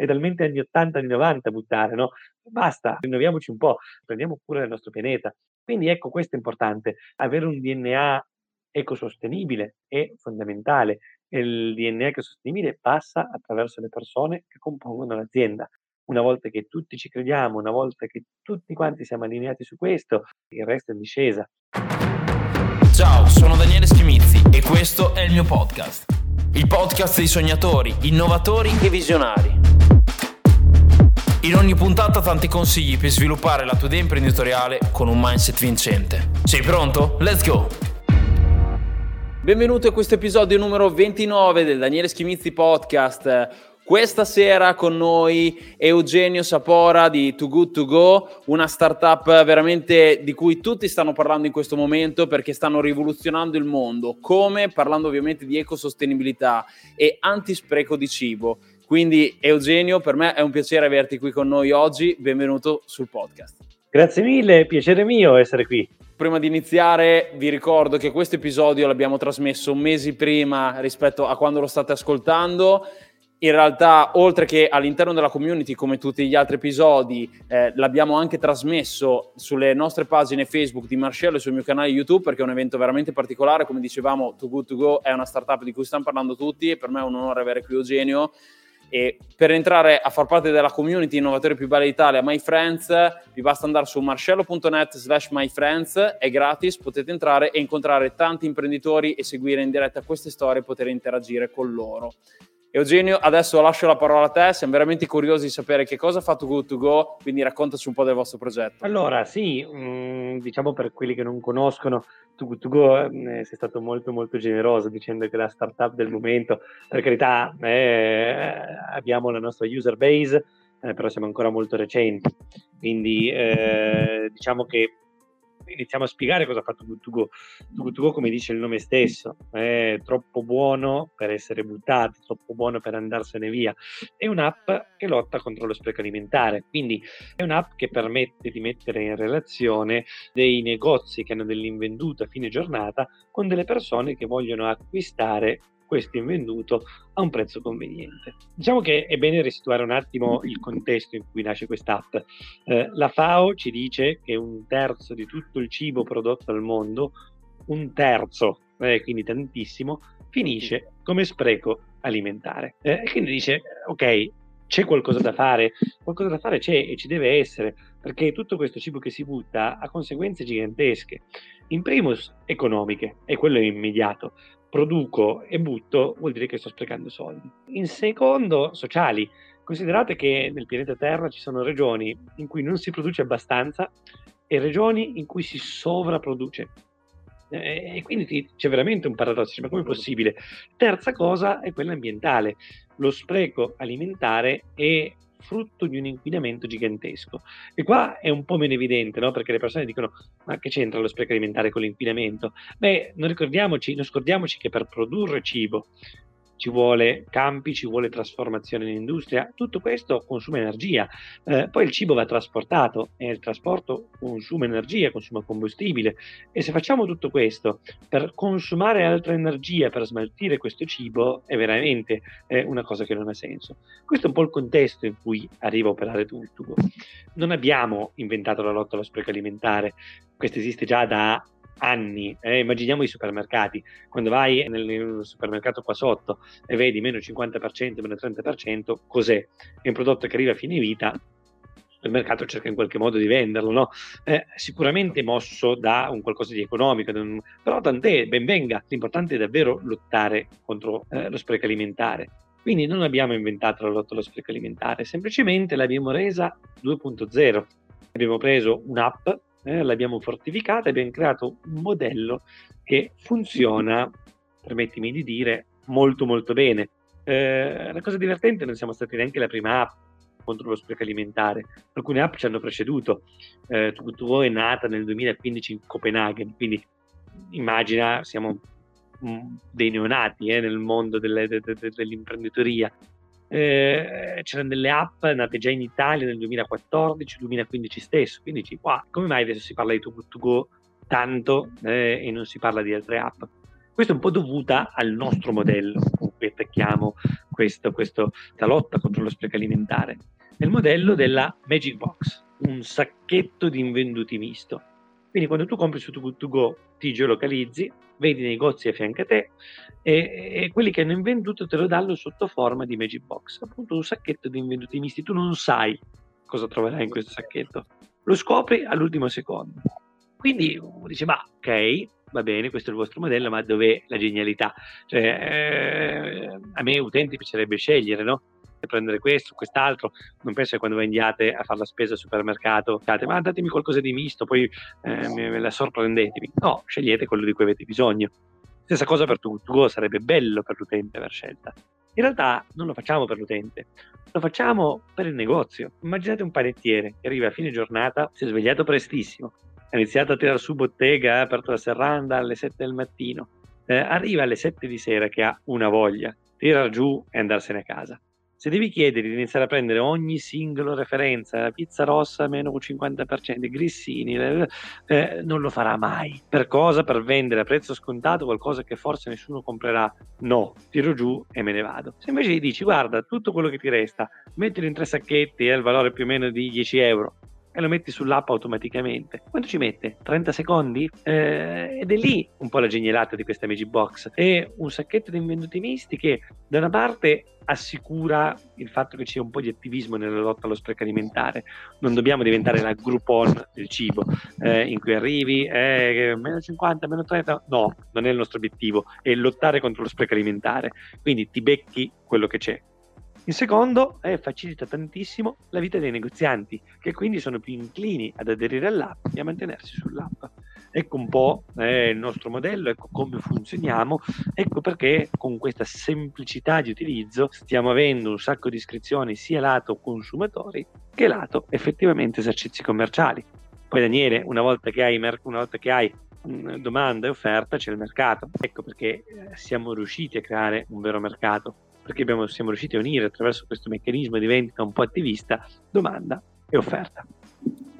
è talmente anni 80, anni 90 buttare, no? Basta, rinnoviamoci un po', prendiamo cura del nostro pianeta. Quindi ecco, questo è importante, avere un DNA ecosostenibile è fondamentale il DNA ecosostenibile passa attraverso le persone che compongono l'azienda. Una volta che tutti ci crediamo, una volta che tutti quanti siamo allineati su questo, il resto è in discesa. Ciao, sono Daniele Schimizzi e questo è il mio podcast. Il podcast dei sognatori, innovatori e visionari. In ogni puntata tanti consigli per sviluppare la tua idea imprenditoriale con un mindset vincente. Sei pronto? Let's go! Benvenuto a questo episodio numero 29 del Daniele Schimizzi Podcast. Questa sera con noi Eugenio Sapora di Too Good To Go, una startup veramente di cui tutti stanno parlando in questo momento perché stanno rivoluzionando il mondo, come parlando ovviamente di ecosostenibilità e antispreco di cibo. Quindi Eugenio, per me è un piacere averti qui con noi oggi, benvenuto sul podcast. Grazie mille, piacere mio essere qui. Prima di iniziare vi ricordo che questo episodio l'abbiamo trasmesso mesi prima rispetto a quando lo state ascoltando in realtà, oltre che all'interno della community, come tutti gli altri episodi, eh, l'abbiamo anche trasmesso sulle nostre pagine Facebook di Marcello e sul mio canale YouTube perché è un evento veramente particolare. Come dicevamo, Too Good To Go è una startup di cui stanno parlando tutti e per me è un onore avere qui Eugenio e per entrare a far parte della community innovatori più bella d'Italia, My Friends, vi basta andare su marcello.net slash myfriends, è gratis, potete entrare e incontrare tanti imprenditori e seguire in diretta queste storie e poter interagire con loro. Eugenio, adesso lascio la parola a te, siamo veramente curiosi di sapere che cosa ha fatto Good to Go, quindi raccontaci un po' del vostro progetto. Allora, sì, mm, diciamo per quelli che non conoscono, Too Good To Go eh, sei stato molto molto generoso dicendo che è la startup del momento, per carità eh, abbiamo la nostra user base, eh, però siamo ancora molto recenti, quindi eh, diciamo che iniziamo a spiegare cosa ha fatto Good to Go. Good to Go, come dice il nome stesso, è troppo buono per essere buttato, troppo buono per andarsene via. È un'app che lotta contro lo spreco alimentare, quindi è un'app che permette di mettere in relazione dei negozi che hanno dell'invenduto a fine giornata con delle persone che vogliono acquistare questo invenduto a un prezzo conveniente. Diciamo che è bene restituire un attimo il contesto in cui nasce quest'app. Eh, la FAO ci dice che un terzo di tutto il cibo prodotto al mondo, un terzo, eh, quindi tantissimo, finisce come spreco alimentare. Eh, e quindi dice, ok, c'è qualcosa da fare, qualcosa da fare c'è e ci deve essere, perché tutto questo cibo che si butta ha conseguenze gigantesche. In primus economiche, e quello è immediato, produco e butto, vuol dire che sto sprecando soldi. In secondo, sociali. Considerate che nel pianeta Terra ci sono regioni in cui non si produce abbastanza e regioni in cui si sovrapproduce. E quindi c'è veramente un paradosso, ma come è possibile? Terza cosa è quella ambientale. Lo spreco alimentare è frutto di un inquinamento gigantesco. E qua è un po' meno evidente, no? perché le persone dicono: ma che c'entra lo spreco alimentare con l'inquinamento? Beh, non non scordiamoci che per produrre cibo ci vuole campi, ci vuole trasformazione in industria, tutto questo consuma energia. Eh, poi il cibo va trasportato e il trasporto consuma energia, consuma combustibile e se facciamo tutto questo per consumare altra energia, per smaltire questo cibo, è veramente eh, una cosa che non ha senso. Questo è un po' il contesto in cui arriva a operare Tultugo. Non abbiamo inventato la lotta allo spreco alimentare, questo esiste già da anni. Eh, immaginiamo i supermercati, quando vai nel, nel, supermercato qua sotto e vedi meno 50%, meno 30%, cos'è? È un prodotto che arriva a fine vita, il mercato cerca in qualche modo di venderlo, no? eh, sicuramente mosso da un qualcosa di economico, un... però tant'è, ben venga, l'importante è davvero lottare contro eh, lo spreco alimentare. Quindi non abbiamo inventato la lotta allo spreco alimentare, semplicemente l'abbiamo resa 2.0. Abbiamo preso un'app eh, l'abbiamo fortificata e abbiamo creato un modello che funziona, permettimi di dire, molto molto bene. Eh, la cosa divertente, non siamo stati neanche la prima app contro lo spreco alimentare. Alcune app ci hanno preceduto. Eh, Tukutuo è nata nel 2015 in Copenaghen, quindi immagina, siamo dei neonati eh, nel mondo delle, de, de, de, dell'imprenditoria eh, c'erano delle app nate già in Italia nel 2014-2015 stesso, quindi qua come mai adesso si parla di Too Good To Go tanto eh, e non si parla di altre app? Questo è un po' dovuta al nostro modello con cui attacchiamo questa lotta contro lo spreco alimentare. È il modello della Magic Box, un sacchetto di invenduti misto. Quindi quando tu compri su To ti geolocalizzi, vedi negozi a fianco a te e, e, quelli che hanno invenduto te lo danno sotto forma di Magic Box, appunto un sacchetto di invenduti misti. Tu non sai cosa troverai in questo sacchetto, lo scopri all'ultimo secondo. Quindi uno dice, ma ok, va bene, questo è il vostro modello, ma dov'è la genialità? Cioè, eh, a me utenti piacerebbe scegliere, no? Prendere questo, quest'altro, non penso che quando andiate a fare la spesa al supermercato dite ma datemi qualcosa di misto, poi eh, me la sorprendetemi. No, scegliete quello di cui avete bisogno. Stessa cosa per tu, sarebbe bello per l'utente aver scelta. In realtà non lo facciamo per l'utente, lo facciamo per il negozio. Immaginate un panettiere che arriva a fine giornata, si è svegliato prestissimo, ha iniziato a tirare su bottega, ha aperto la serranda alle 7 del mattino, eh, arriva alle 7 di sera che ha una voglia, tira giù e andarsene a casa. Se devi chiedere di iniziare a prendere ogni singolo referenza, la pizza rossa meno 50%, i grissini, eh, non lo farà mai. Per cosa? Per vendere a prezzo scontato qualcosa che forse nessuno comprerà? No, tiro giù e me ne vado. Se invece gli dici, guarda, tutto quello che ti resta, mettilo in tre sacchetti e eh, il valore più o meno di 10 euro, e lo metti sull'app automaticamente. Quanto ci mette? 30 secondi? Eh, ed è lì un po' la genialata di questa Magic Box. È un sacchetto di invenduti misti che da una parte assicura il fatto che c'è un po' di attivismo nella lotta allo spreco alimentare. Non dobbiamo diventare la Groupon del cibo, eh, in cui arrivi, eh, meno 50, meno 30. No, non è il nostro obiettivo, è lottare contro lo spreco alimentare. Quindi ti becchi quello che c'è. Il secondo è facilita tantissimo la vita dei negozianti, che quindi sono più inclini ad aderire all'app e a mantenersi sull'app. Ecco un po' eh, il nostro modello, ecco come funzioniamo, ecco perché con questa semplicità di utilizzo stiamo avendo un sacco di iscrizioni sia lato consumatori che lato effettivamente esercizi commerciali. Poi Daniele, una volta che hai, una volta che hai domanda e offerta c'è il mercato. Ecco perché eh, siamo riusciti a creare un vero mercato perché abbiamo, siamo riusciti a unire attraverso questo meccanismo di vendita un po' attivista domanda e offerta.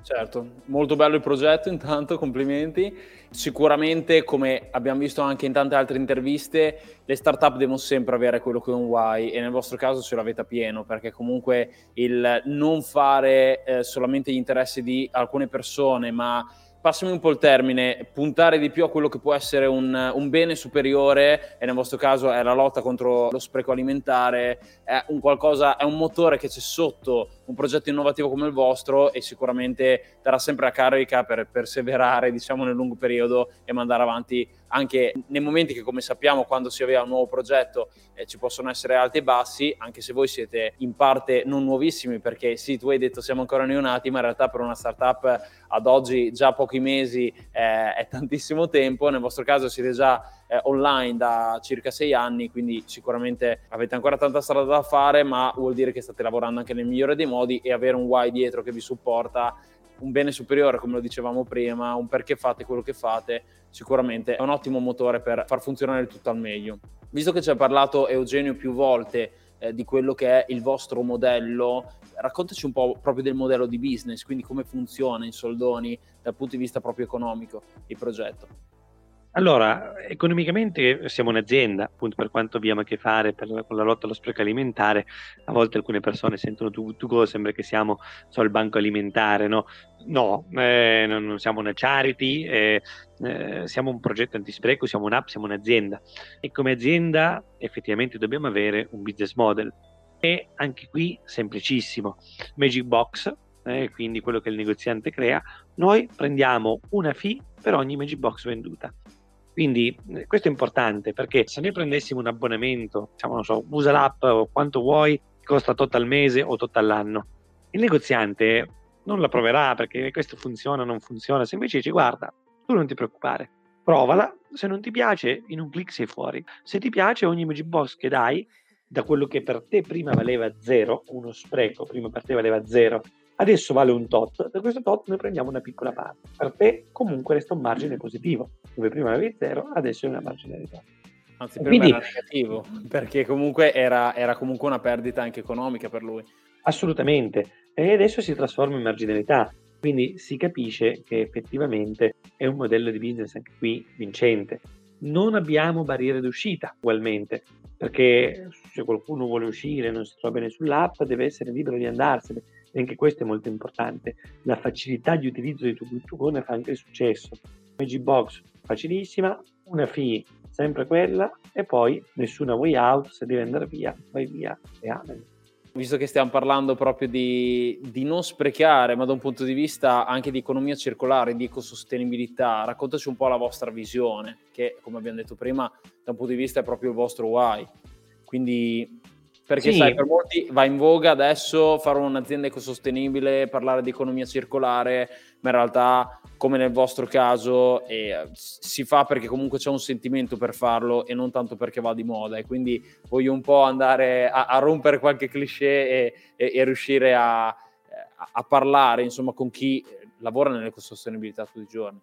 Certo, molto bello il progetto intanto, complimenti. Sicuramente, come abbiamo visto anche in tante altre interviste, le startup devono sempre avere quello che è un why e nel vostro caso ce l'avete a pieno, perché comunque il non fare eh, solamente gli interessi di alcune persone, ma passami un po' il termine, puntare di più a quello che può essere un, un, bene superiore, e nel vostro caso è la lotta contro lo spreco alimentare, è un, qualcosa, è un motore che c'è sotto un progetto innovativo come il vostro e sicuramente darà sempre la carica per perseverare diciamo, nel lungo periodo e mandare avanti anche nei momenti che come sappiamo quando si avvia un nuovo progetto eh, ci possono essere alti e bassi, anche se voi siete in parte non nuovissimi perché sì, tu hai detto siamo ancora neonati, ma in realtà per una startup ad oggi già pochi mesi eh, è tantissimo tempo, nel vostro caso siete già eh, online da circa sei anni, quindi sicuramente avete ancora tanta strada da fare, ma vuol dire che state lavorando anche nel migliore dei modi e avere un why dietro che vi supporta un bene superiore, come lo dicevamo prima, un perché fate quello che fate, sicuramente è un ottimo motore per far funzionare tutto al meglio. Visto che ci ha parlato Eugenio più volte eh, di quello che è il vostro modello, raccontaci un po' proprio del modello di business, quindi come funziona in soldoni dal punto di vista proprio economico il progetto. Allora, economicamente siamo un'azienda, appunto per quanto abbiamo a che fare per, con la lotta allo spreco alimentare, a volte alcune persone sentono tu, tu go, sembra che siamo so, il banco alimentare, no? No, eh, non, non, siamo una charity, eh, eh, siamo un progetto antispreco, siamo un'app, siamo un'azienda e come azienda effettivamente dobbiamo avere un business model e anche qui semplicissimo, Magic Box, eh, quindi quello che il negoziante crea, noi prendiamo una fee per ogni Magic Box venduta. Quindi eh, questo è importante perché se noi prendessimo un abbonamento, diciamo, non so, usa l'app o quanto vuoi, costa tot al mese o tot all'anno. Il negoziante non la proverà perché questo funziona o non funziona. Se invece dici guarda, tu non ti preoccupare, provala, se non ti piace in un clic sei fuori. Se ti piace ogni Magic Box che dai, da quello che per te prima valeva zero, uno spreco prima per te valeva zero, adesso vale un tot, da questo tot noi prendiamo una piccola parte. Per te comunque resta un margine positivo, dove prima avevi zero, adesso è una marginalità. Anzi, per Quindi, me era negativo, perché comunque era, era comunque una perdita anche economica per lui. Assolutamente, e adesso si trasforma in marginalità, quindi si capisce che effettivamente è un modello di business anche qui vincente. Non abbiamo barriere d'uscita ugualmente, perché se qualcuno vuole uscire e non si trova bene sull'app deve essere libero di andarsene. E anche questo è molto importante. La facilità di utilizzo di TuGo ne fa anche il successo. Box facilissima, una fee sempre quella e poi nessuna way out, se devi andare via, vai via e amen. Visto che stiamo parlando proprio di, di, non sprecare, ma da un punto di vista anche di economia circolare, di ecosostenibilità, raccontaci un po' la vostra visione, che come abbiamo detto prima, da un punto di vista è proprio il vostro why. Quindi perché sì. sai, per molti va in voga adesso fare un'azienda ecosostenibile, parlare di economia circolare, ma in realtà, come nel vostro caso, eh, si fa perché comunque c'è un sentimento per farlo e non tanto perché va di moda. E quindi voglio un po' andare a, a rompere qualche cliché e, e, e riuscire a, a, parlare insomma, con chi lavora nell'ecosostenibilità tutti i giorni.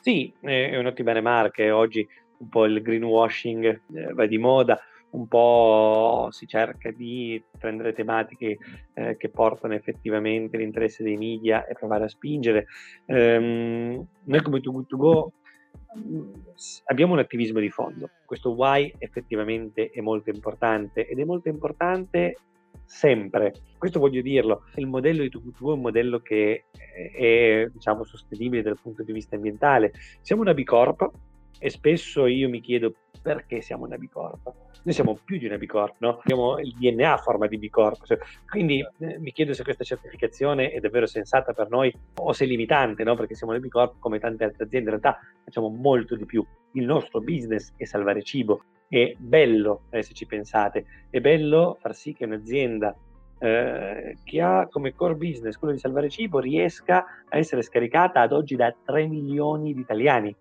Sì, è un'ottima remarca. Oggi un po' il greenwashing eh, va di moda un po' si cerca di prendere tematiche eh, che portano effettivamente l'interesse dei media e provare a spingere. Um, noi come Too Good To Go mm, abbiamo un attivismo di fondo, questo why effettivamente è molto importante ed è molto importante sempre. Questo voglio dirlo, il modello di Go è un modello che è diciamo, sostenibile dal punto di vista ambientale. Siamo una B Corp e spesso io mi chiedo perché siamo una B Corp noi siamo più di una B Corp, no? Abbiamo il DNA a forma di B Corp. Cioè, quindi eh, mi chiedo se questa certificazione è davvero sensata per noi o se è limitante, no? Perché siamo una B Corp come tante altre aziende, in realtà facciamo molto di più. Il nostro business è salvare cibo. È bello, eh, se ci pensate, è bello far sì che un'azienda eh, che ha come core business quello di salvare cibo riesca a essere scaricata ad oggi da 3 milioni di italiani.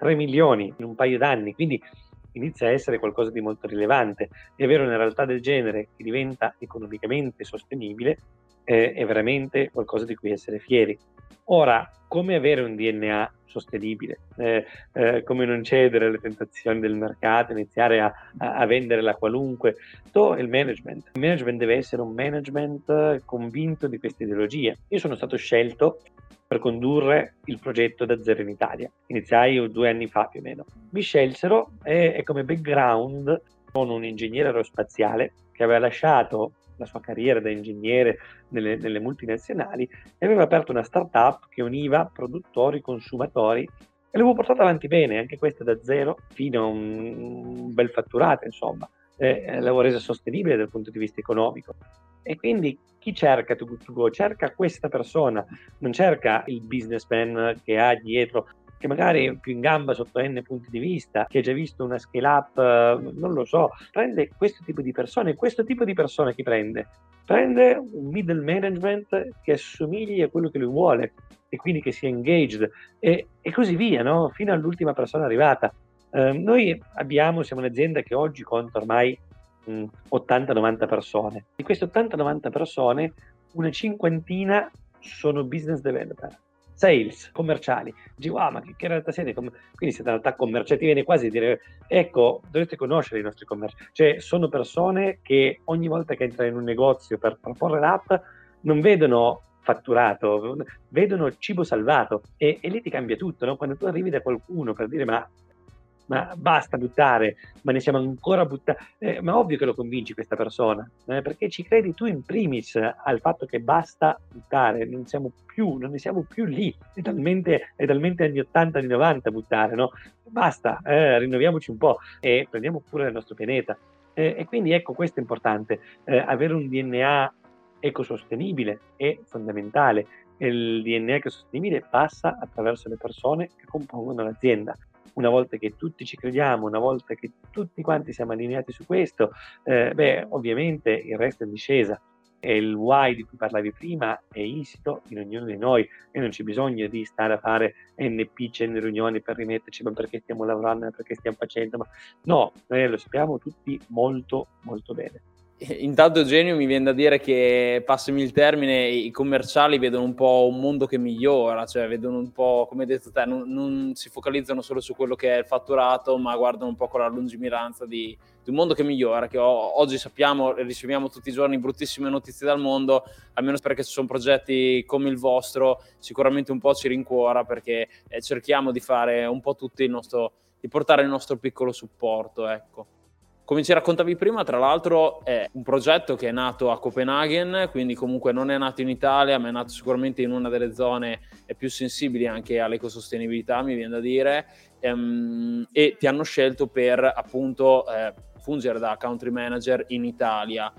3 milioni in un paio d'anni. Quindi inizia a essere qualcosa di molto rilevante e avere una realtà del genere che diventa economicamente sostenibile eh, è veramente qualcosa di cui essere fieri. Ora, come avere un DNA sostenibile, eh, eh, come non cedere alle tentazioni del mercato, iniziare a, a, a vendere la qualunque, to il management. Il management deve essere un management convinto di queste ideologie. Io sono stato scelto per condurre il progetto da zero in Italia. Iniziai due anni fa più o meno. Mi scelsero e, e come background sono un ingegnere aerospaziale che aveva lasciato la sua carriera da ingegnere nelle, nelle, multinazionali e aveva aperto una startup che univa produttori, consumatori e l'avevo portata avanti bene, anche questa da zero fino a un, bel fatturato, insomma. Eh, l'avevo resa sostenibile dal punto di vista economico. E quindi chi cerca To To Go? Cerca questa persona, non cerca il businessman che ha dietro, che magari è più in gamba sotto n punti di vista, che ha già visto una scale up, non lo so, prende questo tipo di persone. Questo tipo di persone chi prende? Prende un middle management che assomigli a quello che lui vuole e quindi che sia engaged e, e così via, no? fino all'ultima persona arrivata. Eh, noi abbiamo, siamo un'azienda che oggi conta ormai 80-90 persone. Di queste 80-90 persone, una cinquantina sono business developer, sales, commerciali. Dici, wow, ma che, che realtà siete? Quindi siete in realtà commerciali, ti viene quasi a dire, ecco, dovete conoscere i nostri commerciali. Cioè, sono persone che ogni volta che entrano in un negozio per proporre l'app, non vedono fatturato, vedono cibo salvato e, e lì ti cambia tutto, no? Quando tu arrivi da qualcuno per dire ma ma basta buttare, ma ne siamo ancora buttati. Eh, ma ovvio che lo convinci questa persona, eh, perché ci credi tu in primis al fatto che basta buttare, non siamo più, non ne siamo più lì, è talmente, è talmente anni 80, anni 90 buttare, no? Basta, eh, rinnoviamoci un po' e prendiamo cura del nostro pianeta. Eh, e quindi ecco, questo è importante, eh, avere un DNA ecosostenibile è fondamentale. Il DNA ecosostenibile passa attraverso le persone che compongono l'azienda una volta che tutti ci crediamo, una volta che tutti quanti siamo allineati su questo, eh, beh, ovviamente il resto è in discesa. E il why di cui parlavi prima è insito in ognuno di noi e non c'è bisogno di stare a fare NP, N riunioni per rimetterci, ma perché stiamo lavorando, perché stiamo facendo, ma no, noi lo sappiamo tutti molto molto bene. Intanto Eugenio mi viene da dire che, passami il termine, i commerciali vedono un po' un mondo che migliora, cioè vedono un po', come hai detto te, non, non si focalizzano solo su quello che è il fatturato, ma guardano un po' con la lungimiranza di, di un mondo che migliora, che o, oggi sappiamo e riceviamo tutti i giorni bruttissime notizie dal mondo, almeno perché ci sono progetti come il vostro, sicuramente un po' ci rincuora perché eh, cerchiamo di fare un po' tutti il nostro di portare il nostro piccolo supporto, ecco. Come ci raccontavi prima, tra l'altro è un progetto che è nato a Copenaghen, quindi comunque non è nato in Italia, ma è nato sicuramente in una delle zone più sensibili anche all'ecosostenibilità, mi viene da dire, ehm, e ti hanno scelto per appunto eh, fungere da country manager in Italia.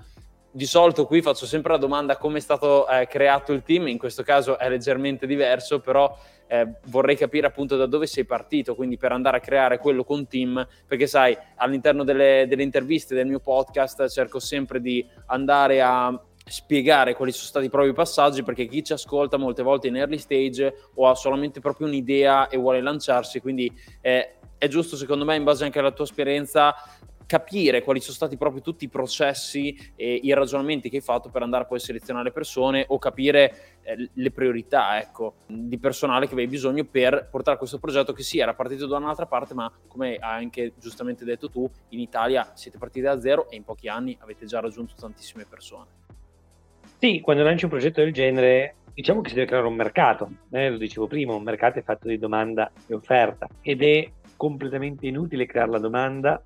Di solito qui faccio sempre la domanda come è stato eh, creato il team, in questo caso è leggermente diverso, però eh, vorrei capire appunto da dove sei partito, quindi per andare a creare quello con team, perché sai, all'interno delle, delle interviste del mio podcast cerco sempre di andare a spiegare quali sono stati i propri passaggi perché chi ci ascolta molte volte in early stage o ha solamente proprio un'idea e vuole lanciarsi quindi eh, è giusto secondo me in base anche alla tua esperienza capire quali sono stati proprio tutti i processi e i ragionamenti che hai fatto per andare poi a selezionare persone o capire eh, le priorità ecco, di personale che avevi bisogno per portare questo progetto che sì era partito da un'altra parte ma come hai anche giustamente detto tu in Italia siete partiti da zero e in pochi anni avete già raggiunto tantissime persone. Sì, quando lanci un progetto del genere diciamo che si deve creare un mercato, eh, lo dicevo prima, un mercato è fatto di domanda e offerta ed è completamente inutile creare la domanda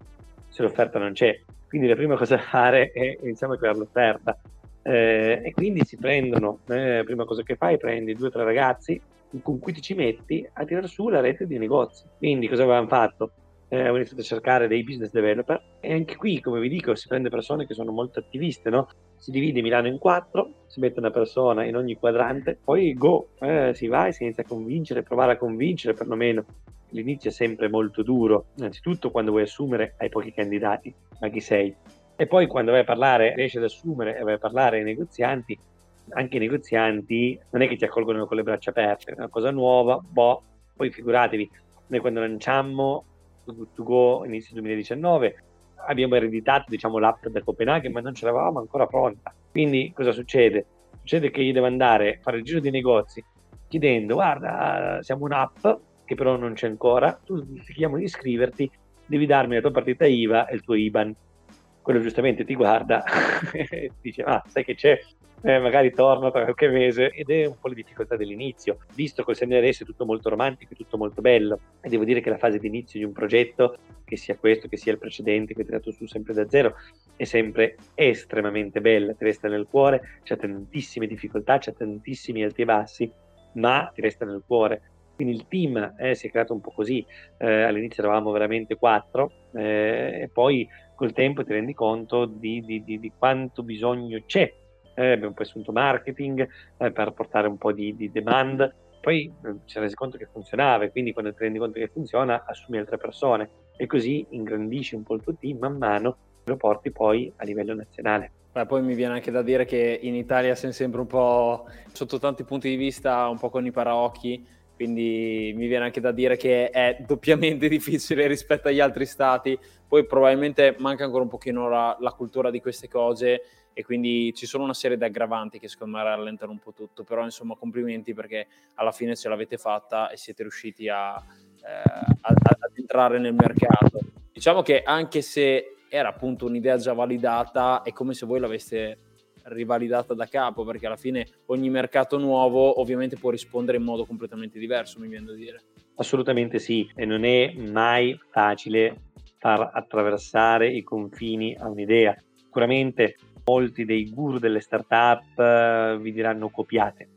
se l'offerta non c'è. Quindi la prima cosa da fare è iniziare a creare l'offerta. Eh, e quindi si prendono, eh, prima cosa che fai, prendi due o tre ragazzi con cui ti ci metti a tirare su la rete di negozi. Quindi cosa avevamo fatto? Eh, abbiamo iniziato a cercare dei business developer e anche qui, come vi dico, si prende persone che sono molto attiviste, no? Si divide Milano in quattro, si mette una persona in ogni quadrante, poi go, eh, si va e si inizia a convincere, provare a convincere perlomeno l'inizio è sempre molto duro, innanzitutto quando vuoi assumere hai pochi candidati, ma chi sei? E poi quando vai a parlare, riesci ad assumere e vai a parlare ai negozianti, anche i negozianti non è che ti accolgono con le braccia aperte, è una cosa nuova, boh, poi figuratevi, noi quando lanciammo To Go inizio 2019 abbiamo ereditato diciamo, l'app da Copenaghen ma non ce l'avevamo ancora pronta. Quindi cosa succede? Succede che io devo andare a fare il giro dei negozi chiedendo guarda siamo un'app che però non c'è ancora, tu ti chiamo di iscriverti, devi darmi la tua partita IVA e il tuo IBAN. Quello giustamente ti guarda e dice, ah, sai che c'è, eh, magari torno tra qualche mese ed è un po' le difficoltà dell'inizio. Visto col adesso è tutto molto romantico, è tutto molto bello e devo dire che la fase di inizio di un progetto, che sia questo, che sia il precedente, che ho tirato su sempre da zero, è sempre estremamente bella, ti resta nel cuore, c'è tantissime difficoltà, c'è tantissimi alti e bassi, ma ti resta nel cuore quindi il team eh, si è creato un po' così, eh, all'inizio eravamo veramente quattro eh, e poi col tempo ti rendi conto di, di, di, di quanto bisogno c'è. Eh, abbiamo poi assunto marketing eh, per portare un po' di, demand, poi ci siamo resi conto che funzionava quindi quando ti rendi conto che funziona assumi altre persone e così ingrandisci un po' il tuo team man mano lo porti poi a livello nazionale. Beh, poi mi viene anche da dire che in Italia siamo sempre un po' sotto tanti punti di vista un po' con i paraocchi quindi mi viene anche da dire che è doppiamente difficile rispetto agli altri stati, poi probabilmente manca ancora un pochino la, la, cultura di queste cose e quindi ci sono una serie di aggravanti che secondo me rallentano un po' tutto, però insomma complimenti perché alla fine ce l'avete fatta e siete riusciti a, eh, ad entrare nel mercato. Diciamo che anche se era appunto un'idea già validata, è come se voi l'aveste rivalidata da capo, perché alla fine ogni mercato nuovo ovviamente può rispondere in modo completamente diverso, mi viene da dire. Assolutamente sì, e non è mai facile far attraversare i confini a un'idea. Sicuramente molti dei guru delle startup uh, vi diranno copiate,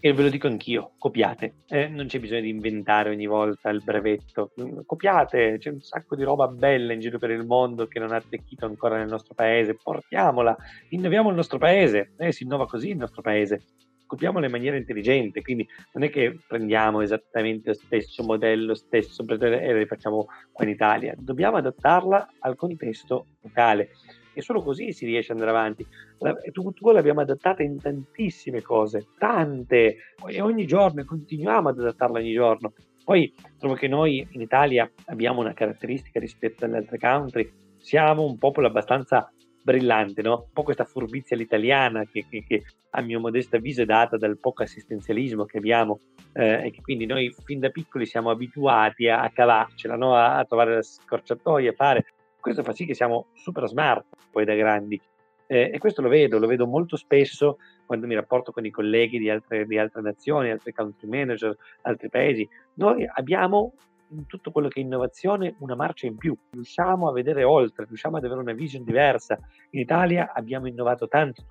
e ve lo dico anch'io, copiate, eh, non c'è bisogno di inventare ogni volta il brevetto, copiate, c'è un sacco di roba bella in giro per il mondo che non ha attecchito ancora nel nostro paese, portiamola, innoviamo il nostro paese, eh, si innova così il nostro paese, copiamolo in maniera intelligente, quindi non è che prendiamo esattamente lo stesso modello, stesso e lo rifacciamo qua in Italia, dobbiamo adattarla al contesto locale e solo così si riesce ad andare avanti. La, Tugu l'abbiamo adattata in tantissime cose, tante, e ogni giorno, e continuiamo ad adattarla ogni giorno. Poi trovo che noi in Italia abbiamo una caratteristica rispetto alle altre country, siamo un popolo abbastanza brillante, no? un po' questa furbizia all'italiana che, che, che, a mio modesto avviso è data dal poco assistenzialismo che abbiamo eh, e che quindi noi fin da piccoli siamo abituati a, a cavarcela, no? a, a, trovare la scorciatoia, a fare questo fa sì che siamo super smart poi da grandi. Eh, e questo lo vedo, lo vedo molto spesso quando mi rapporto con i colleghi di altre, di altre nazioni, altri country manager, altri paesi. Noi abbiamo in tutto quello che è innovazione una marcia in più, riusciamo a vedere oltre, riusciamo ad avere una vision diversa. In Italia abbiamo innovato tanto,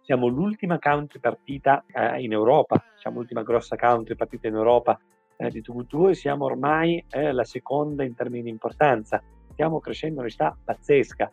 siamo l'ultima country partita eh, in Europa, siamo l'ultima grossa country partita in Europa eh, di Tugutugo e siamo ormai eh, la seconda in termini di importanza. Stiamo crescendo una città pazzesca.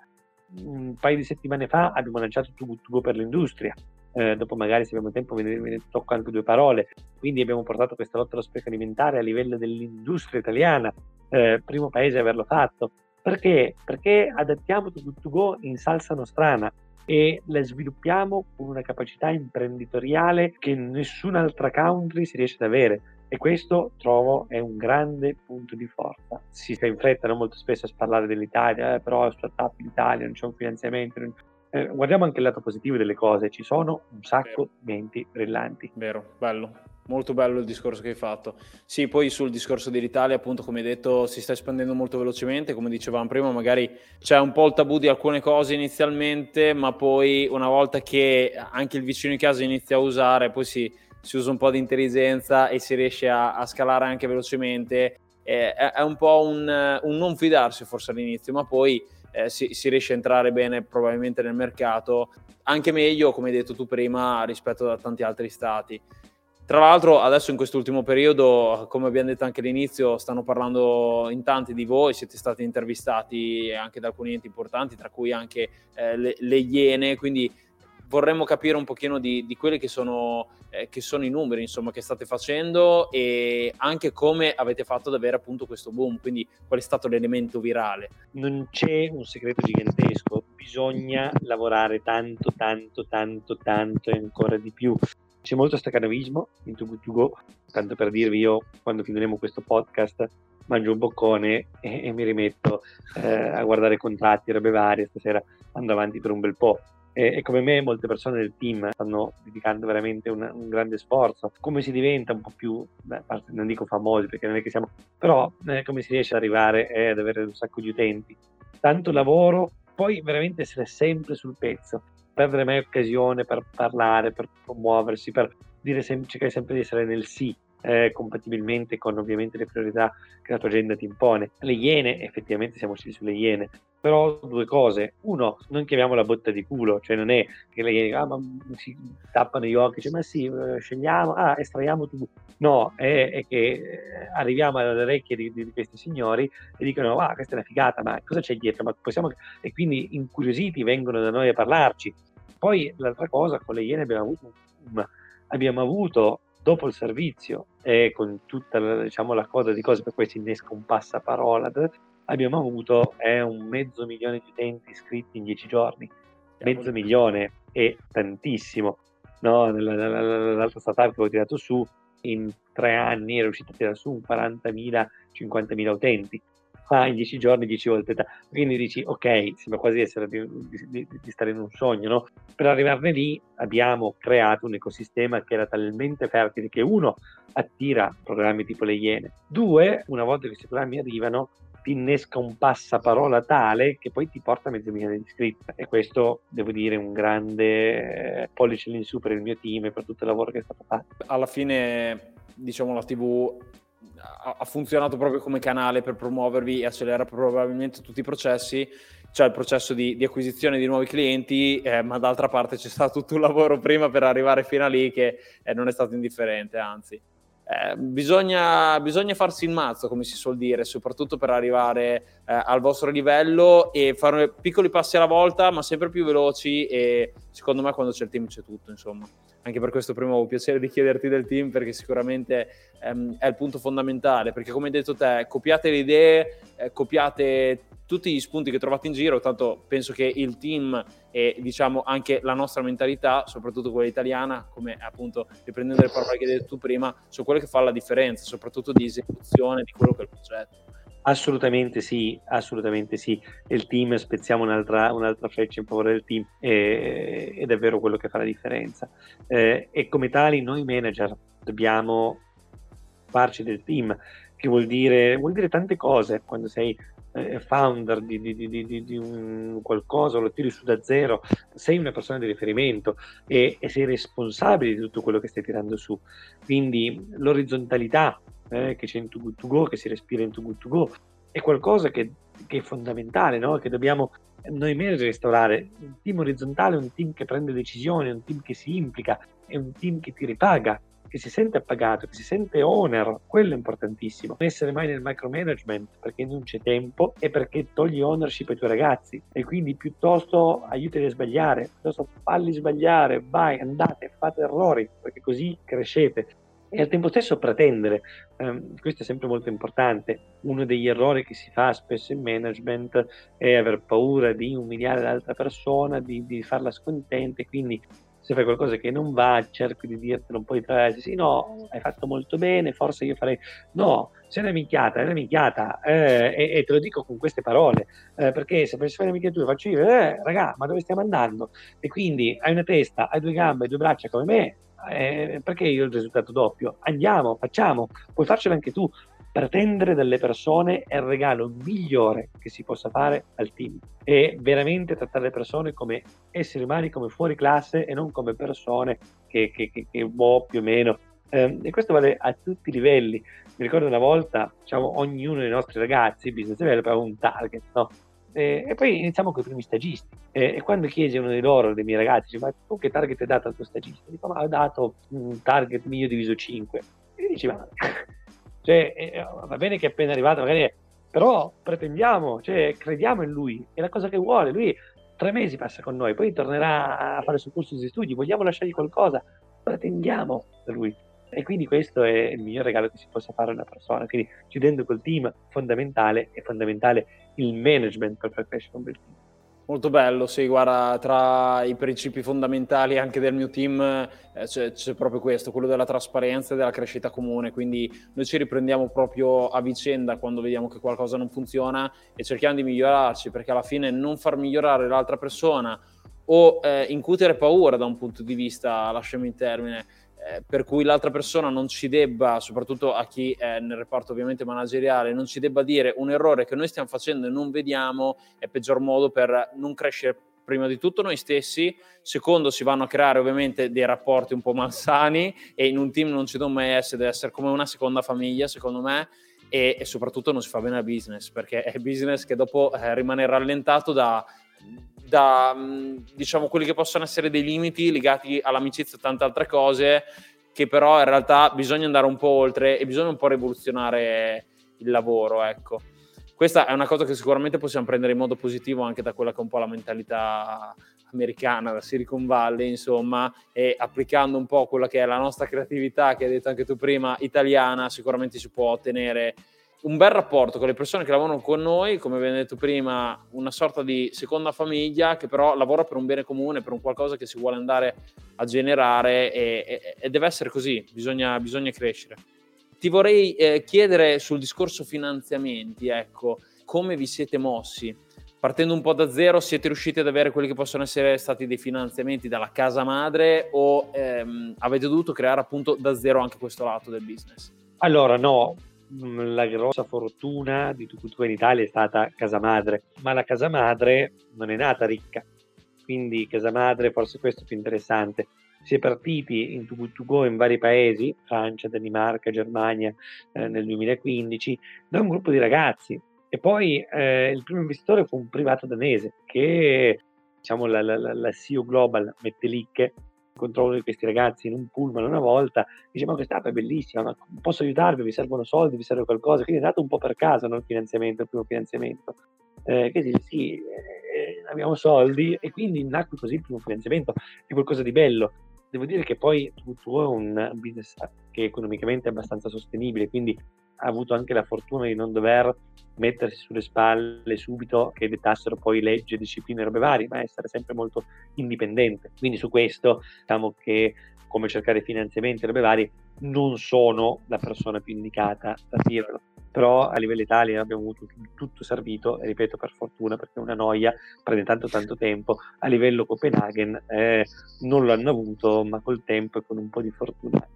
Un paio di settimane fa abbiamo lanciato Tugutugo per l'industria. Eh, dopo magari se abbiamo tempo ve ne, ne tocco anche due parole. Quindi abbiamo portato questa lotta allo spreco alimentare a livello dell'industria italiana, eh, primo paese a averlo fatto. Perché? Perché adattiamo Tugutugo in salsa nostrana e la sviluppiamo con una capacità imprenditoriale che nessun'altra country si riesce ad avere e questo trovo è un grande punto di forza. Si sta in fretta molto spesso a parlare dell'Italia, eh, però è startup l'Italia, non c'è un finanziamento. Non... Eh, guardiamo anche il lato positivo delle cose, ci sono un sacco di menti brillanti. Vero, bello, molto bello il discorso che hai fatto. Sì, poi sul discorso dell'Italia, appunto, come hai detto, si sta espandendo molto velocemente, come dicevamo prima, magari c'è un po' il tabù di alcune cose inizialmente, ma poi una volta che anche il vicino di casa inizia a usare, poi si si usa un po' di intelligenza e si riesce a, a scalare anche velocemente. Eh, è, un po' un, un, non fidarsi forse all'inizio, ma poi eh, si, si, riesce a entrare bene probabilmente nel mercato, anche meglio, come hai detto tu prima, rispetto a tanti altri stati. Tra l'altro, adesso in quest'ultimo periodo, come abbiamo detto anche all'inizio, stanno parlando in tanti di voi, siete stati intervistati anche da alcuni enti importanti, tra cui anche eh, le, le Iene, quindi vorremmo capire un pochino di, di quelli che sono, eh, che sono, i numeri insomma, che state facendo e anche come avete fatto ad avere appunto questo boom, quindi qual è stato l'elemento virale. Non c'è un segreto gigantesco, bisogna lavorare tanto, tanto, tanto, tanto e ancora di più. C'è molto stacanovismo in To Go, tanto per dirvi io quando finiremo questo podcast mangio un boccone e, e mi rimetto eh, a guardare contratti, robe varie, stasera ando avanti per un bel po' e, e, come me molte persone del team stanno dedicando veramente un, un grande sforzo. Come si diventa un po' più, beh, non dico famosi perché non è che siamo, però eh, come si riesce ad arrivare e ad avere un sacco di utenti. Tanto lavoro, poi veramente essere sempre sul pezzo, perdere mai occasione per parlare, per promuoversi, per dire sem- cercare sempre di essere nel sì eh, compatibilmente con ovviamente le priorità che la tua agenda ti impone. Le iene, effettivamente siamo usciti sulle iene, però due cose. Uno, non chiamiamo la botta di culo, cioè non è che le iene ah, ma si tappano gli occhi, cioè, ma sì, eh, scegliamo, ah, estraiamo tu. No, è, è che eh, arriviamo alle orecchie di, di, questi signori e dicono, ah, questa è una figata, ma cosa c'è dietro? Ma possiamo... E quindi incuriositi vengono da noi a parlarci. Poi l'altra cosa, con le iene abbiamo avuto, abbiamo avuto dopo il servizio e con tutta la, diciamo, la coda di cose per cui si innesca un passaparola, abbiamo avuto eh, un mezzo milione di utenti iscritti in dieci giorni. Mezzo milione è tantissimo. No? Nell'altra startup che ho tirato su, in tre anni era riuscito a tirare su un 40.000, 50.000 utenti fa in dieci giorni dieci volte ta- quindi dici ok sembra quasi essere di, di, di, stare in un sogno no? per arrivarne lì abbiamo creato un ecosistema che era talmente fertile che uno attira programmi tipo le Iene. Due una volta che questi programmi arrivano ti innesca un passaparola tale che poi ti porta a mezzo milione di iscritti. E questo devo dire un grande eh, pollice in su per il mio team e per tutto il lavoro che è stato fatto. Alla fine diciamo la tv ha, funzionato proprio come canale per promuovervi e accelera probabilmente tutti i processi, cioè il processo di, di acquisizione di nuovi clienti, eh, ma d'altra parte c'è stato tutto un lavoro prima per arrivare fino a lì che eh, non è stato indifferente, anzi. Eh, bisogna, bisogna, farsi il mazzo, come si suol dire, soprattutto per arrivare eh, al vostro livello e fare piccoli passi alla volta, ma sempre più veloci e secondo me quando c'è il team c'è tutto, insomma anche per questo prima ho piacere di chiederti del team perché sicuramente ehm, è il punto fondamentale, perché come hai detto te, copiate le idee, eh, copiate tutti gli spunti che trovate in giro, tanto penso che il team e diciamo anche la nostra mentalità, soprattutto quella italiana, come appunto riprendendo le parole che hai detto tu prima, sono quelle che fanno la differenza, soprattutto di esecuzione di quello che è il progetto. Assolutamente sì, assolutamente sì. Il team, spezziamo un'altra, un'altra freccia in favore del team e, ed è vero quello che fa la differenza. Eh, e come tali noi manager dobbiamo farci del team, che vuol dire, vuol dire tante cose quando sei eh, founder di, di, di, di, un qualcosa, lo tiri su da zero, sei una persona di riferimento e, e sei responsabile di tutto quello che stai tirando su. Quindi l'orizzontalità eh, che c'è in Too Good To Go, che si respira in Too Good To Go, è qualcosa che, che è fondamentale, no? che dobbiamo noi manager restaurare. Un team orizzontale è un team che prende decisioni, è un team che si implica, è un team che ti ripaga, che si sente appagato, che si sente owner, quello è importantissimo. Non essere mai nel micromanagement perché non c'è tempo e perché togli ownership ai tuoi ragazzi e quindi piuttosto aiutali a sbagliare, piuttosto falli sbagliare, vai, andate, fate errori perché così crescete e al tempo stesso pretendere. Um, questo è sempre molto importante. Uno degli errori che si fa spesso in management è aver paura di umiliare l'altra persona, di, di farla scontenta e quindi se fai qualcosa che non va, cerco di dirtelo un po' di volte, sì, no, hai fatto molto bene, forse io farei... No, sei una minchiata, è una minchiata, eh, e, e, te lo dico con queste parole, eh, perché se pensi fare una minchiata tu, faccio io, eh, raga, ma dove stiamo andando? E quindi hai una testa, hai due gambe, due braccia come me, eh, perché io il risultato doppio? Andiamo, facciamo, puoi farcelo anche tu. Pretendere dalle persone è il regalo migliore che si possa fare al team. E veramente trattare le persone come esseri umani, come fuori classe e non come persone che, che, che, che boh, più o meno. Eh, e questo vale a tutti i livelli. Mi ricordo una volta, diciamo, ognuno dei nostri ragazzi, business developer, aveva un target, no? E, e, poi iniziamo con i primi stagisti. E, e, quando chiesi a uno di loro, dei miei ragazzi, dice, ma tu che target hai dato al tuo stagista? Dico, ma ho dato un target mio diviso 5. E gli dici, ma cioè, eh, va bene che è appena arrivato, magari, però pretendiamo, cioè, crediamo in lui, è la cosa che vuole. Lui tre mesi passa con noi, poi tornerà a fare il suo corso di studi, vogliamo lasciargli qualcosa, pretendiamo da lui. E quindi questo è il miglior regalo che si possa fare a una persona. Quindi chiudendo col team, fondamentale, è fondamentale il management per far crescere un bel team. Molto bello, sì, guarda, tra i principi fondamentali anche del mio team eh, c'è, c'è, proprio questo, quello della trasparenza e della crescita comune, quindi noi ci riprendiamo proprio a vicenda quando vediamo che qualcosa non funziona e cerchiamo di migliorarci, perché alla fine non far migliorare l'altra persona o eh, incutere paura da un punto di vista, lasciami in termine, eh, per cui l'altra persona non ci debba, soprattutto a chi è nel reparto ovviamente manageriale, non ci debba dire un errore che noi stiamo facendo e non vediamo, è peggior modo per non crescere prima di tutto noi stessi, secondo si vanno a creare ovviamente dei rapporti un po' malsani e in un team non ci devono mai essere, deve essere come una seconda famiglia secondo me e, e soprattutto non si fa bene al business perché è il business che dopo eh, rimane rallentato da da diciamo quelli che possono essere dei limiti legati all'amicizia e tante altre cose che però in realtà bisogna andare un po' oltre e bisogna un po' rivoluzionare il lavoro ecco. Questa è una cosa che sicuramente possiamo prendere in modo positivo anche da quella che è un po' la mentalità americana, da Silicon Valley, insomma, e applicando un po' quella che è la nostra creatività, che hai detto anche tu prima, italiana, sicuramente si può ottenere un bel rapporto con le persone che lavorano con noi, come abbiamo detto prima, una sorta di seconda famiglia che però lavora per un bene comune, per un qualcosa che si vuole andare a generare e, e, e deve essere così, bisogna, bisogna crescere. Ti vorrei eh, chiedere sul discorso finanziamenti, ecco, come vi siete mossi? Partendo un po' da zero, siete riusciti ad avere quelli che possono essere stati dei finanziamenti dalla casa madre o ehm, avete dovuto creare appunto da zero anche questo lato del business? Allora, no, la grossa fortuna di Tucutua in Italia è stata casa madre, ma la casa madre non è nata ricca, quindi casa madre forse questo è più interessante. Si è partiti in Tucutugo in vari paesi, Francia, Danimarca, Germania eh, nel 2015, da un gruppo di ragazzi e poi eh, il primo investitore fu un privato danese che diciamo la, la, la CEO Global Mettelicche incontrò uno di questi ragazzi in un pullman una volta, dice ma questa app è bellissima, ma posso aiutarvi, vi servono soldi, vi serve qualcosa, quindi è nato un po' per caso no, il finanziamento, il primo finanziamento. Eh, che dice sì, eh, abbiamo soldi e quindi nacque così il primo finanziamento, è qualcosa di bello. Devo dire che poi tu è un business che economicamente è abbastanza sostenibile, quindi ha avuto anche la fortuna di non dover mettersi sulle spalle subito che dettassero poi leggi e discipline e robe varie, ma essere sempre molto indipendente. Quindi su questo diciamo che come cercare finanziamenti e robe varie non sono la persona più indicata da dirlo. Però a livello Italia abbiamo avuto tutto servito, e ripeto per fortuna perché è una noia, prende tanto tanto tempo, a livello Copenaghen eh, non l'hanno avuto, ma col tempo e con un po' di fortuna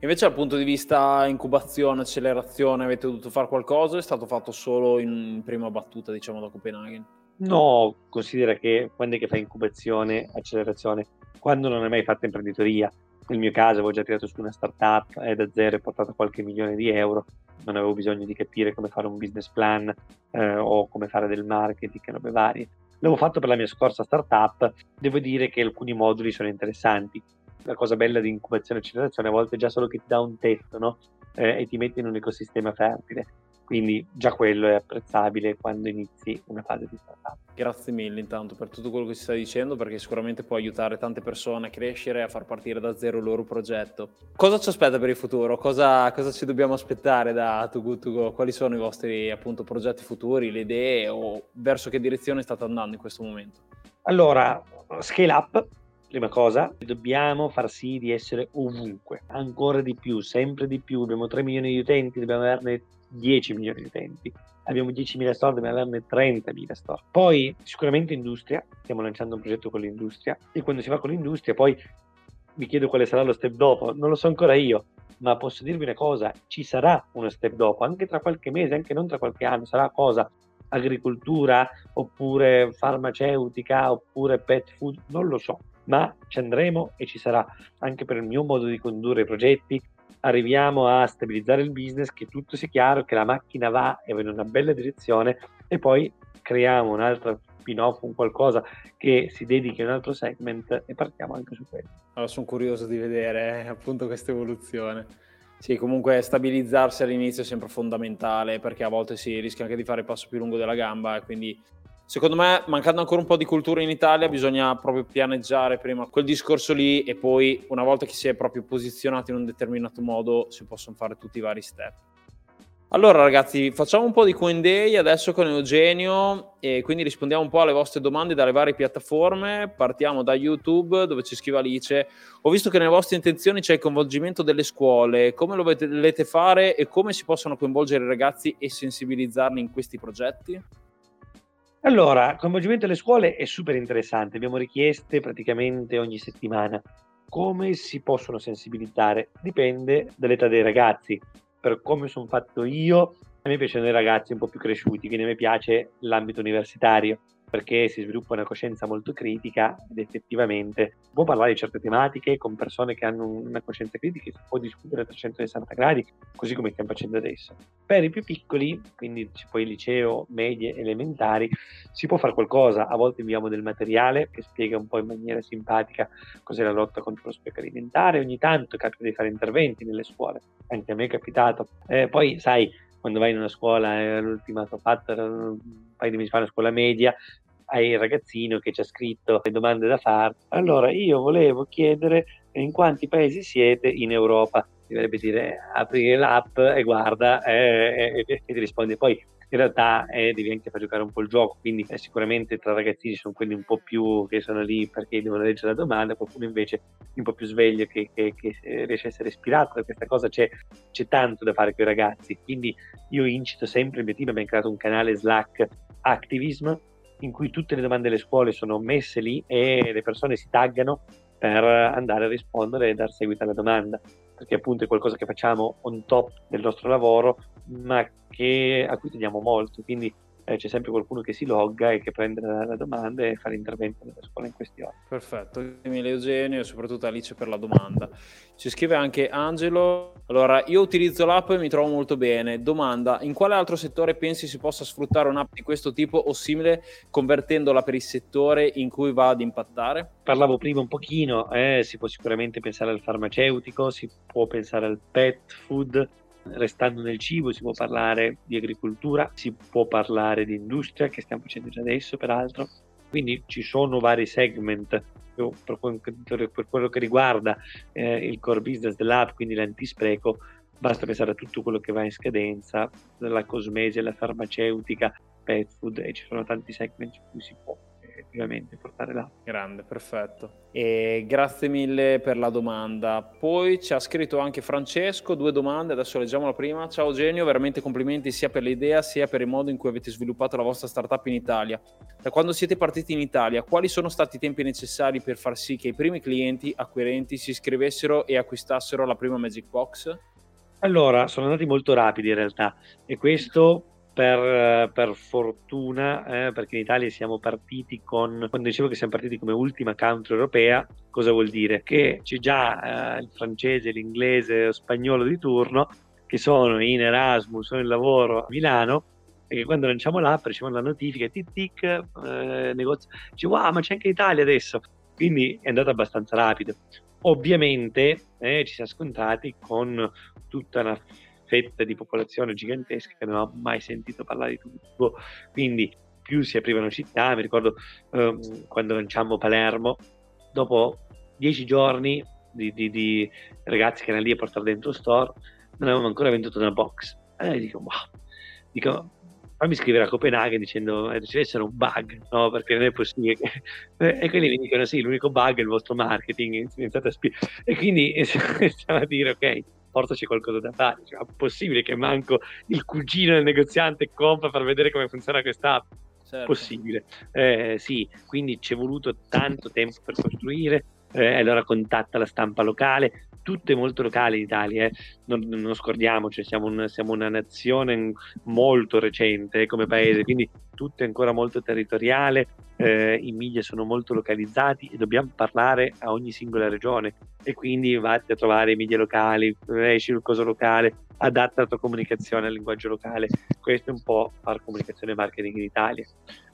Invece dal punto di vista incubazione, accelerazione, avete dovuto fare qualcosa o è stato fatto solo in prima battuta, diciamo, da Copenaghen? No, considera che quando è che fai incubazione, accelerazione? Quando non hai mai fatto imprenditoria. Nel mio caso avevo già tirato su una startup e da zero e portato qualche milione di euro, non avevo bisogno di capire come fare un business plan eh, o come fare del marketing e robe varie. L'avevo fatto per la mia scorsa startup, devo dire che alcuni moduli sono interessanti. La cosa bella di incubazione e accelerazione a volte è già solo che ti dà un tetto no? eh, e ti mette in un ecosistema fertile quindi già quello è apprezzabile quando inizi una fase di startup. Grazie mille intanto per tutto quello che ci stai dicendo perché sicuramente può aiutare tante persone a crescere, a far partire da zero il loro progetto. Cosa ci aspetta per il futuro? Cosa, cosa ci dobbiamo aspettare da Too Good To Go? Quali sono i vostri appunto progetti futuri, le idee o verso che direzione state andando in questo momento? Allora, scale up, prima cosa, dobbiamo far sì di essere ovunque, ancora di più, sempre di più. Abbiamo 3 milioni di utenti, dobbiamo averne 10 milioni di utenti. Abbiamo 10.000 store, dobbiamo averne 30.000 store. Poi sicuramente industria, stiamo lanciando un progetto con l'industria e quando si va con l'industria poi mi chiedo quale sarà lo step dopo, non lo so ancora io, ma posso dirvi una cosa, ci sarà uno step dopo, anche tra qualche mese, anche non tra qualche anno, sarà cosa? Agricoltura oppure farmaceutica oppure pet food, non lo so, ma ci andremo e ci sarà anche per il mio modo di condurre i progetti, arriviamo a stabilizzare il business, che tutto sia chiaro, che la macchina va e va in una bella direzione e poi creiamo un altro spin-off, un qualcosa che si dedichi a un altro segment e partiamo anche su quello. Allora sono curioso di vedere eh, appunto questa evoluzione. Sì, comunque stabilizzarsi all'inizio è sempre fondamentale perché a volte si rischia anche di fare il passo più lungo della gamba e quindi Secondo me, mancando ancora un po' di cultura in Italia, bisogna proprio pianeggiare prima quel discorso lì e poi, una volta che si è proprio posizionato in un determinato modo, si possono fare tutti i vari step. Allora ragazzi, facciamo un po' di Q&A adesso con Eugenio e quindi rispondiamo un po' alle vostre domande dalle varie piattaforme. Partiamo da YouTube dove ci scrive Alice. Ho visto che nelle vostre intenzioni c'è il coinvolgimento delle scuole. Come lo volete fare e come si possono coinvolgere i ragazzi e sensibilizzarli in questi progetti? Allora, coinvolgimento delle scuole è super interessante, abbiamo richieste praticamente ogni settimana. Come si possono sensibilizzare? Dipende dall'età dei ragazzi. Per come sono fatto io, a me piacciono i ragazzi un po' più cresciuti, quindi a me piace l'ambito universitario perché si sviluppa una coscienza molto critica ed effettivamente può parlare di certe tematiche con persone che hanno una coscienza critica e si può discutere a 360 gradi, così come stiamo facendo adesso. Per i più piccoli, quindi poi liceo, medie, elementari, si può fare qualcosa, a volte inviamo del materiale che spiega un po' in maniera simpatica cos'è la lotta contro lo spreco alimentare, ogni tanto capita di fare interventi nelle scuole, anche a me è capitato. Eh, poi sai, quando vai in una scuola, eh, l'ultima che ho un paio di mesi fa, una scuola media, hai il ragazzino che ci ha scritto le domande da fare. Allora io volevo chiedere in quanti paesi siete in Europa. Dovrebbe dire apri l'app e guarda eh, e, e, ti risponde. Poi in realtà eh, devi anche far giocare un po' il gioco, quindi eh, sicuramente tra ragazzini sono quelli un po' più che sono lì perché devono leggere la domanda, qualcuno invece un po' più sveglio che, che, che riesce a essere ispirato da questa cosa, c'è, c'è, tanto da fare con i ragazzi, quindi io incito sempre, il mio team abbiamo creato un canale Slack Activism in cui tutte le domande delle scuole sono messe lì e le persone si taggano per andare a rispondere e dar seguito alla domanda, perché appunto è qualcosa che facciamo on top del nostro lavoro, ma che, a cui teniamo molto, quindi eh, c'è sempre qualcuno che si logga e che prende la, la domanda e fa l'intervento nella scuola in questione. Perfetto, mille Eugenio e soprattutto Alice per la domanda. Ci scrive anche Angelo. Allora, io utilizzo l'app e mi trovo molto bene. Domanda, in quale altro settore pensi si possa sfruttare un'app di questo tipo o simile convertendola per il settore in cui va ad impattare? Parlavo prima un pochino, eh, si può sicuramente pensare al farmaceutico, si può pensare al pet food, Restando nel cibo si può parlare di agricoltura, si può parlare di industria, che stiamo facendo già adesso peraltro. Quindi ci sono vari segment per, quello che riguarda eh, il core business dell'app, quindi l'antispreco, basta pensare a tutto quello che va in scadenza, dalla cosmesi alla farmaceutica, pet food, e ci sono tanti segment su cui si può effettivamente portare là. Grande, perfetto. E grazie mille per la domanda. Poi ci ha scritto anche Francesco, due domande, adesso leggiamo la prima. Ciao Genio, veramente complimenti sia per l'idea sia per il modo in cui avete sviluppato la vostra startup in Italia. Da quando siete partiti in Italia, quali sono stati i tempi necessari per far sì che i primi clienti acquirenti si iscrivessero e acquistassero la prima Magic Box? Allora, sono andati molto rapidi in realtà e questo per, per fortuna, eh, perché in Italia siamo partiti con, quando dicevo che siamo partiti come ultima country europea, cosa vuol dire? Che c'è già eh, il francese, l'inglese, lo spagnolo di turno che sono in Erasmus, sono in lavoro a Milano e che quando lanciamo l'app ricevono la notifica, tic tic, eh, negozio, dice wow ma c'è anche Italia adesso, quindi è andato abbastanza rapido. Ovviamente eh, ci siamo scontrati con tutta una fetta di popolazione gigantesca che non ho mai sentito parlare di tutto, quindi più si aprivano città, mi ricordo um, quando lanciammo Palermo, dopo dieci giorni di, di, di, ragazzi che erano lì a portare dentro store, non avevamo ancora venduto una box. E dico, wow, dico, fammi scrivere a Copenaghen dicendo eh, deve essere un bug, no? Perché non è possibile. E quelli mi dicono: sì, l'unico bug è il vostro marketing. Spi- e quindi iniziamo a dire: ok, forse c'è qualcosa da fare. Cioè, è possibile che manco il cugino del negoziante compra per vedere come funziona quest'app? Certo. Possibile. Eh, sì, quindi ci è voluto tanto tempo per costruire. Eh, allora contatta la stampa locale, tutte molto locali in Italia, eh. non, non scordiamoci, siamo, un, siamo, una nazione molto recente come paese, quindi tutto è ancora molto territoriale, eh, i media sono molto localizzati e dobbiamo parlare a ogni singola regione e quindi vatti a trovare i media locali, esci il coso locale, adatta la tua comunicazione al linguaggio locale, questo è un po' fare comunicazione e marketing in Italia,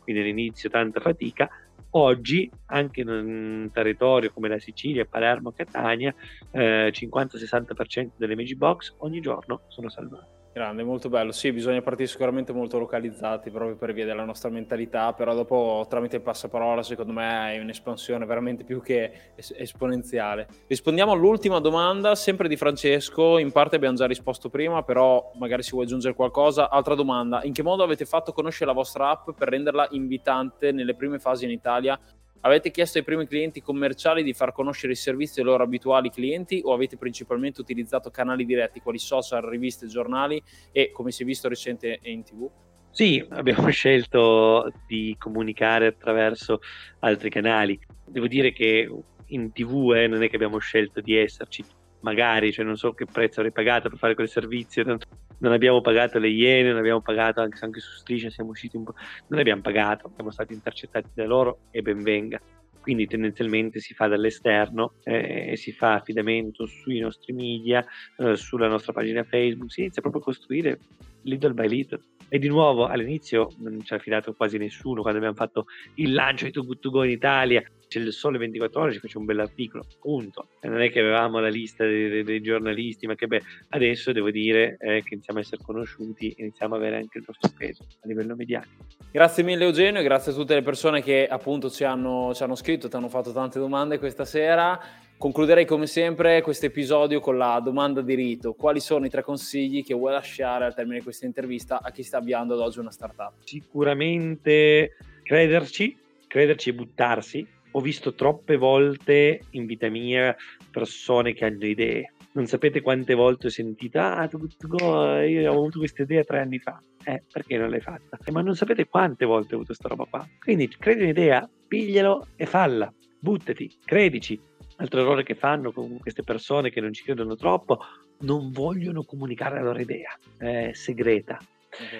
quindi all'inizio tanta fatica, Oggi, anche in un territorio come la Sicilia, Palermo, Catania, eh, 50-60% delle Magic Box ogni giorno sono salvate. Grande, molto bello. Sì, bisogna partire sicuramente molto localizzati proprio per via della nostra mentalità, però dopo tramite il passaparola secondo me è un'espansione veramente più che es- esponenziale. Rispondiamo all'ultima domanda, sempre di Francesco, in parte abbiamo già risposto prima, però magari si vuole aggiungere qualcosa. Altra domanda, in che modo avete fatto conoscere la vostra app per renderla invitante nelle prime fasi in Italia Avete chiesto ai primi clienti commerciali di far conoscere i servizi ai loro abituali clienti o avete principalmente utilizzato canali diretti quali social, riviste, giornali e come si è visto recente in tv? Sì, abbiamo scelto di comunicare attraverso altri canali. Devo dire che in tv eh, non è che abbiamo scelto di esserci, magari, cioè non so che prezzo avrei pagato per fare quel servizio, non abbiamo pagato le iene, non abbiamo pagato anche, anche su Striscia, siamo usciti un po', non abbiamo pagato, siamo stati intercettati da loro e ben venga. Quindi tendenzialmente si fa dall'esterno eh, e si fa affidamento sui nostri media, eh, sulla nostra pagina Facebook, si inizia proprio a costruire little by little. E di nuovo all'inizio non ci ha affidato quasi nessuno quando abbiamo fatto il lancio di Too in Italia, c'è il Sole 24 Ore, ci fece un bell'articolo, punto. E non è che avevamo la lista dei, dei, dei giornalisti, ma che beh, adesso devo dire eh, che iniziamo a essere conosciuti, iniziamo a avere anche il nostro peso a livello mediatico. Grazie mille Eugenio, grazie a tutte le persone che appunto ci hanno, ci hanno scritto, ti hanno fatto tante domande questa sera. Concluderei come sempre questo episodio con la domanda di rito. Quali sono i tre consigli che vuoi lasciare al termine di questa intervista a chi sta avviando ad oggi una startup? Sicuramente crederci, crederci e buttarsi, ho visto troppe volte in vita mia persone che hanno idee. Non sapete quante volte ho sentito, ah, tu, tu, go, io ho avuto questa idea tre anni fa. Eh, perché non l'hai fatta? Eh, ma non sapete quante volte ho avuto questa roba qua. Quindi credi un'idea, piglialo e falla. Buttati, credici. Altro errore che fanno con queste persone che non ci credono troppo, non vogliono comunicare la loro idea, è segreta.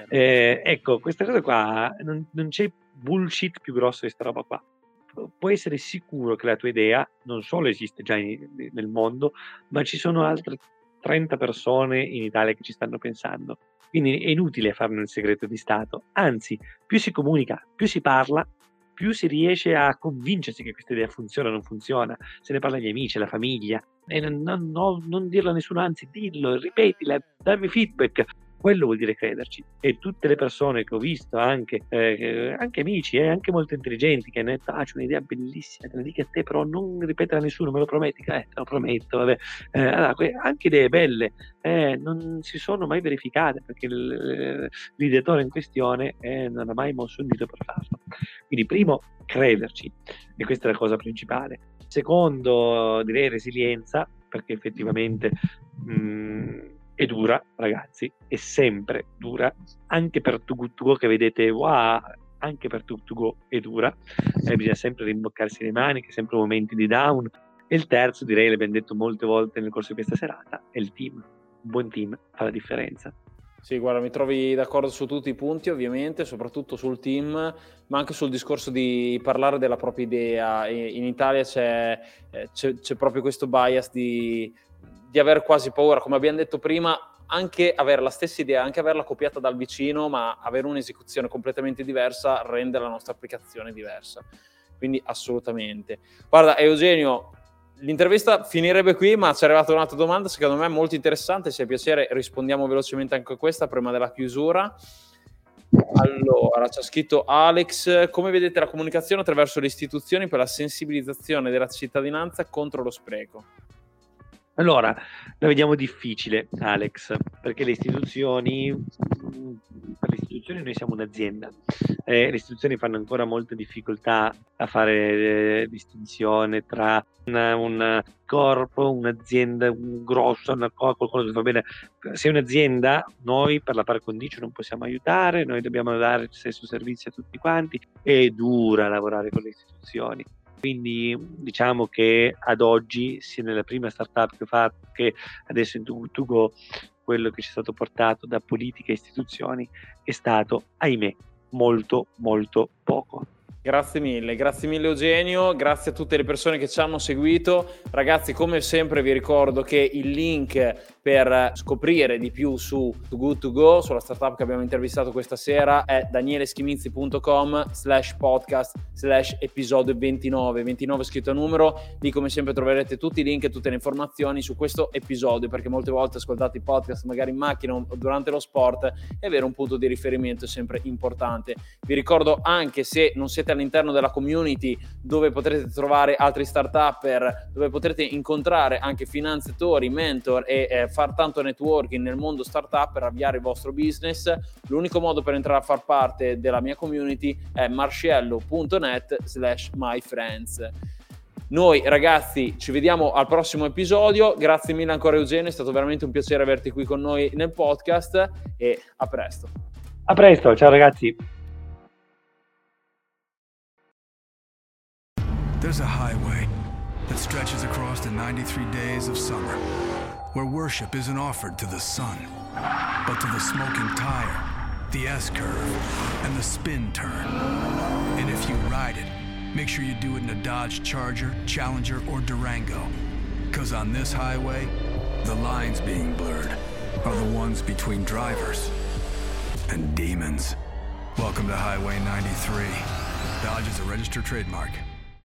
Eh, ecco, questa cosa qua, non, non c'è bullshit più grosso di questa roba qua puoi essere sicuro che la tua idea non solo esiste già in, nel mondo, ma ci sono altre 30 persone in Italia che ci stanno pensando. Quindi è inutile farne un segreto di Stato, anzi, più si comunica, più si parla, più si riesce a convincersi che questa idea funziona o non funziona, se ne parla agli amici, alla famiglia, e non, non, non dirlo a nessuno, anzi dillo, ripetila, dammi feedback, quello vuol dire crederci. E tutte le persone che ho visto, anche, eh, anche amici, eh, anche molto intelligenti, che hanno detto, ah, c'è un'idea bellissima, te la dico a te, però non ripetere a nessuno, me lo prometti? Eh, te lo prometto, vabbè. Eh, allora, anche idee belle eh, non si sono mai verificate, perché l'ideatore in questione eh, non ha mai mosso un dito per farlo. Quindi, primo, crederci, e questa è la cosa principale. Secondo, direi resilienza, perché effettivamente... Mh, mm, è dura, ragazzi, è sempre dura, anche per Tugutugo che vedete, wow, anche per Tugutugo è dura, eh, bisogna sempre rimboccarsi le maniche, sempre momenti di down. E il terzo, direi, l'abbiamo detto molte volte nel corso di questa serata, è il team. Un buon team fa la differenza. Sì, guarda, mi trovi d'accordo su tutti i punti, ovviamente, soprattutto sul team, ma anche sul discorso di parlare della propria idea. In Italia c'è, eh, c'è, c'è proprio questo bias di di aver quasi paura, come abbiamo detto prima, anche avere la stessa idea, anche averla copiata dal vicino, ma avere un'esecuzione completamente diversa rende la nostra applicazione diversa. Quindi assolutamente. Guarda, Eugenio, l'intervista finirebbe qui, ma ci è arrivata un'altra domanda, secondo me molto interessante, se hai piacere rispondiamo velocemente anche a questa prima della chiusura. Allora, ha scritto Alex, come vedete la comunicazione attraverso le istituzioni per la sensibilizzazione della cittadinanza contro lo spreco? Allora, la vediamo difficile, Alex, perché le istituzioni, per le istituzioni noi siamo un'azienda, eh, le istituzioni fanno ancora molta difficoltà a fare eh, distinzione tra una, un corpo, un'azienda un grosso, una, qualcuno che va bene. Se è un'azienda, noi per la par condicio non possiamo aiutare, noi dobbiamo dare il stesso servizio a tutti quanti, è dura lavorare con le istituzioni quindi diciamo che ad oggi, sia nella prima startup che ho fatto che adesso in Tugo, quello che ci è stato portato da politica e istituzioni è stato, ahimè, molto molto poco. Grazie mille, grazie mille Eugenio, grazie a tutte le persone che ci hanno seguito. Ragazzi, come sempre vi ricordo che il link per scoprire di più su Too Good To Go, sulla startup che abbiamo intervistato questa sera, è danieleschimizzi.com slash podcast slash episodio 29, 29 scritto a numero, lì come sempre troverete tutti i link e tutte le informazioni su questo episodio, perché molte volte ascoltate i podcast magari in macchina o durante lo sport e avere un punto di riferimento è sempre importante. Vi ricordo anche se non siete all'interno della community dove potrete trovare altri startupper, dove potrete incontrare anche finanziatori, mentor e eh, far tanto networking nel mondo startup per avviare il vostro business, l'unico modo per entrare a far parte della mia community è marciello.net slash myfriends. Noi ragazzi ci vediamo al prossimo episodio, grazie mille ancora Eugenio, è stato veramente un piacere averti qui con noi nel podcast e a presto. A presto, ciao ragazzi. There's a highway that stretches across the 93 days of summer. Where worship isn't offered to the sun, but to the smoking tire, the S curve, and the spin turn. And if you ride it, make sure you do it in a Dodge Charger, Challenger, or Durango. Because on this highway, the lines being blurred are the ones between drivers and demons. Welcome to Highway 93. Dodge is a registered trademark.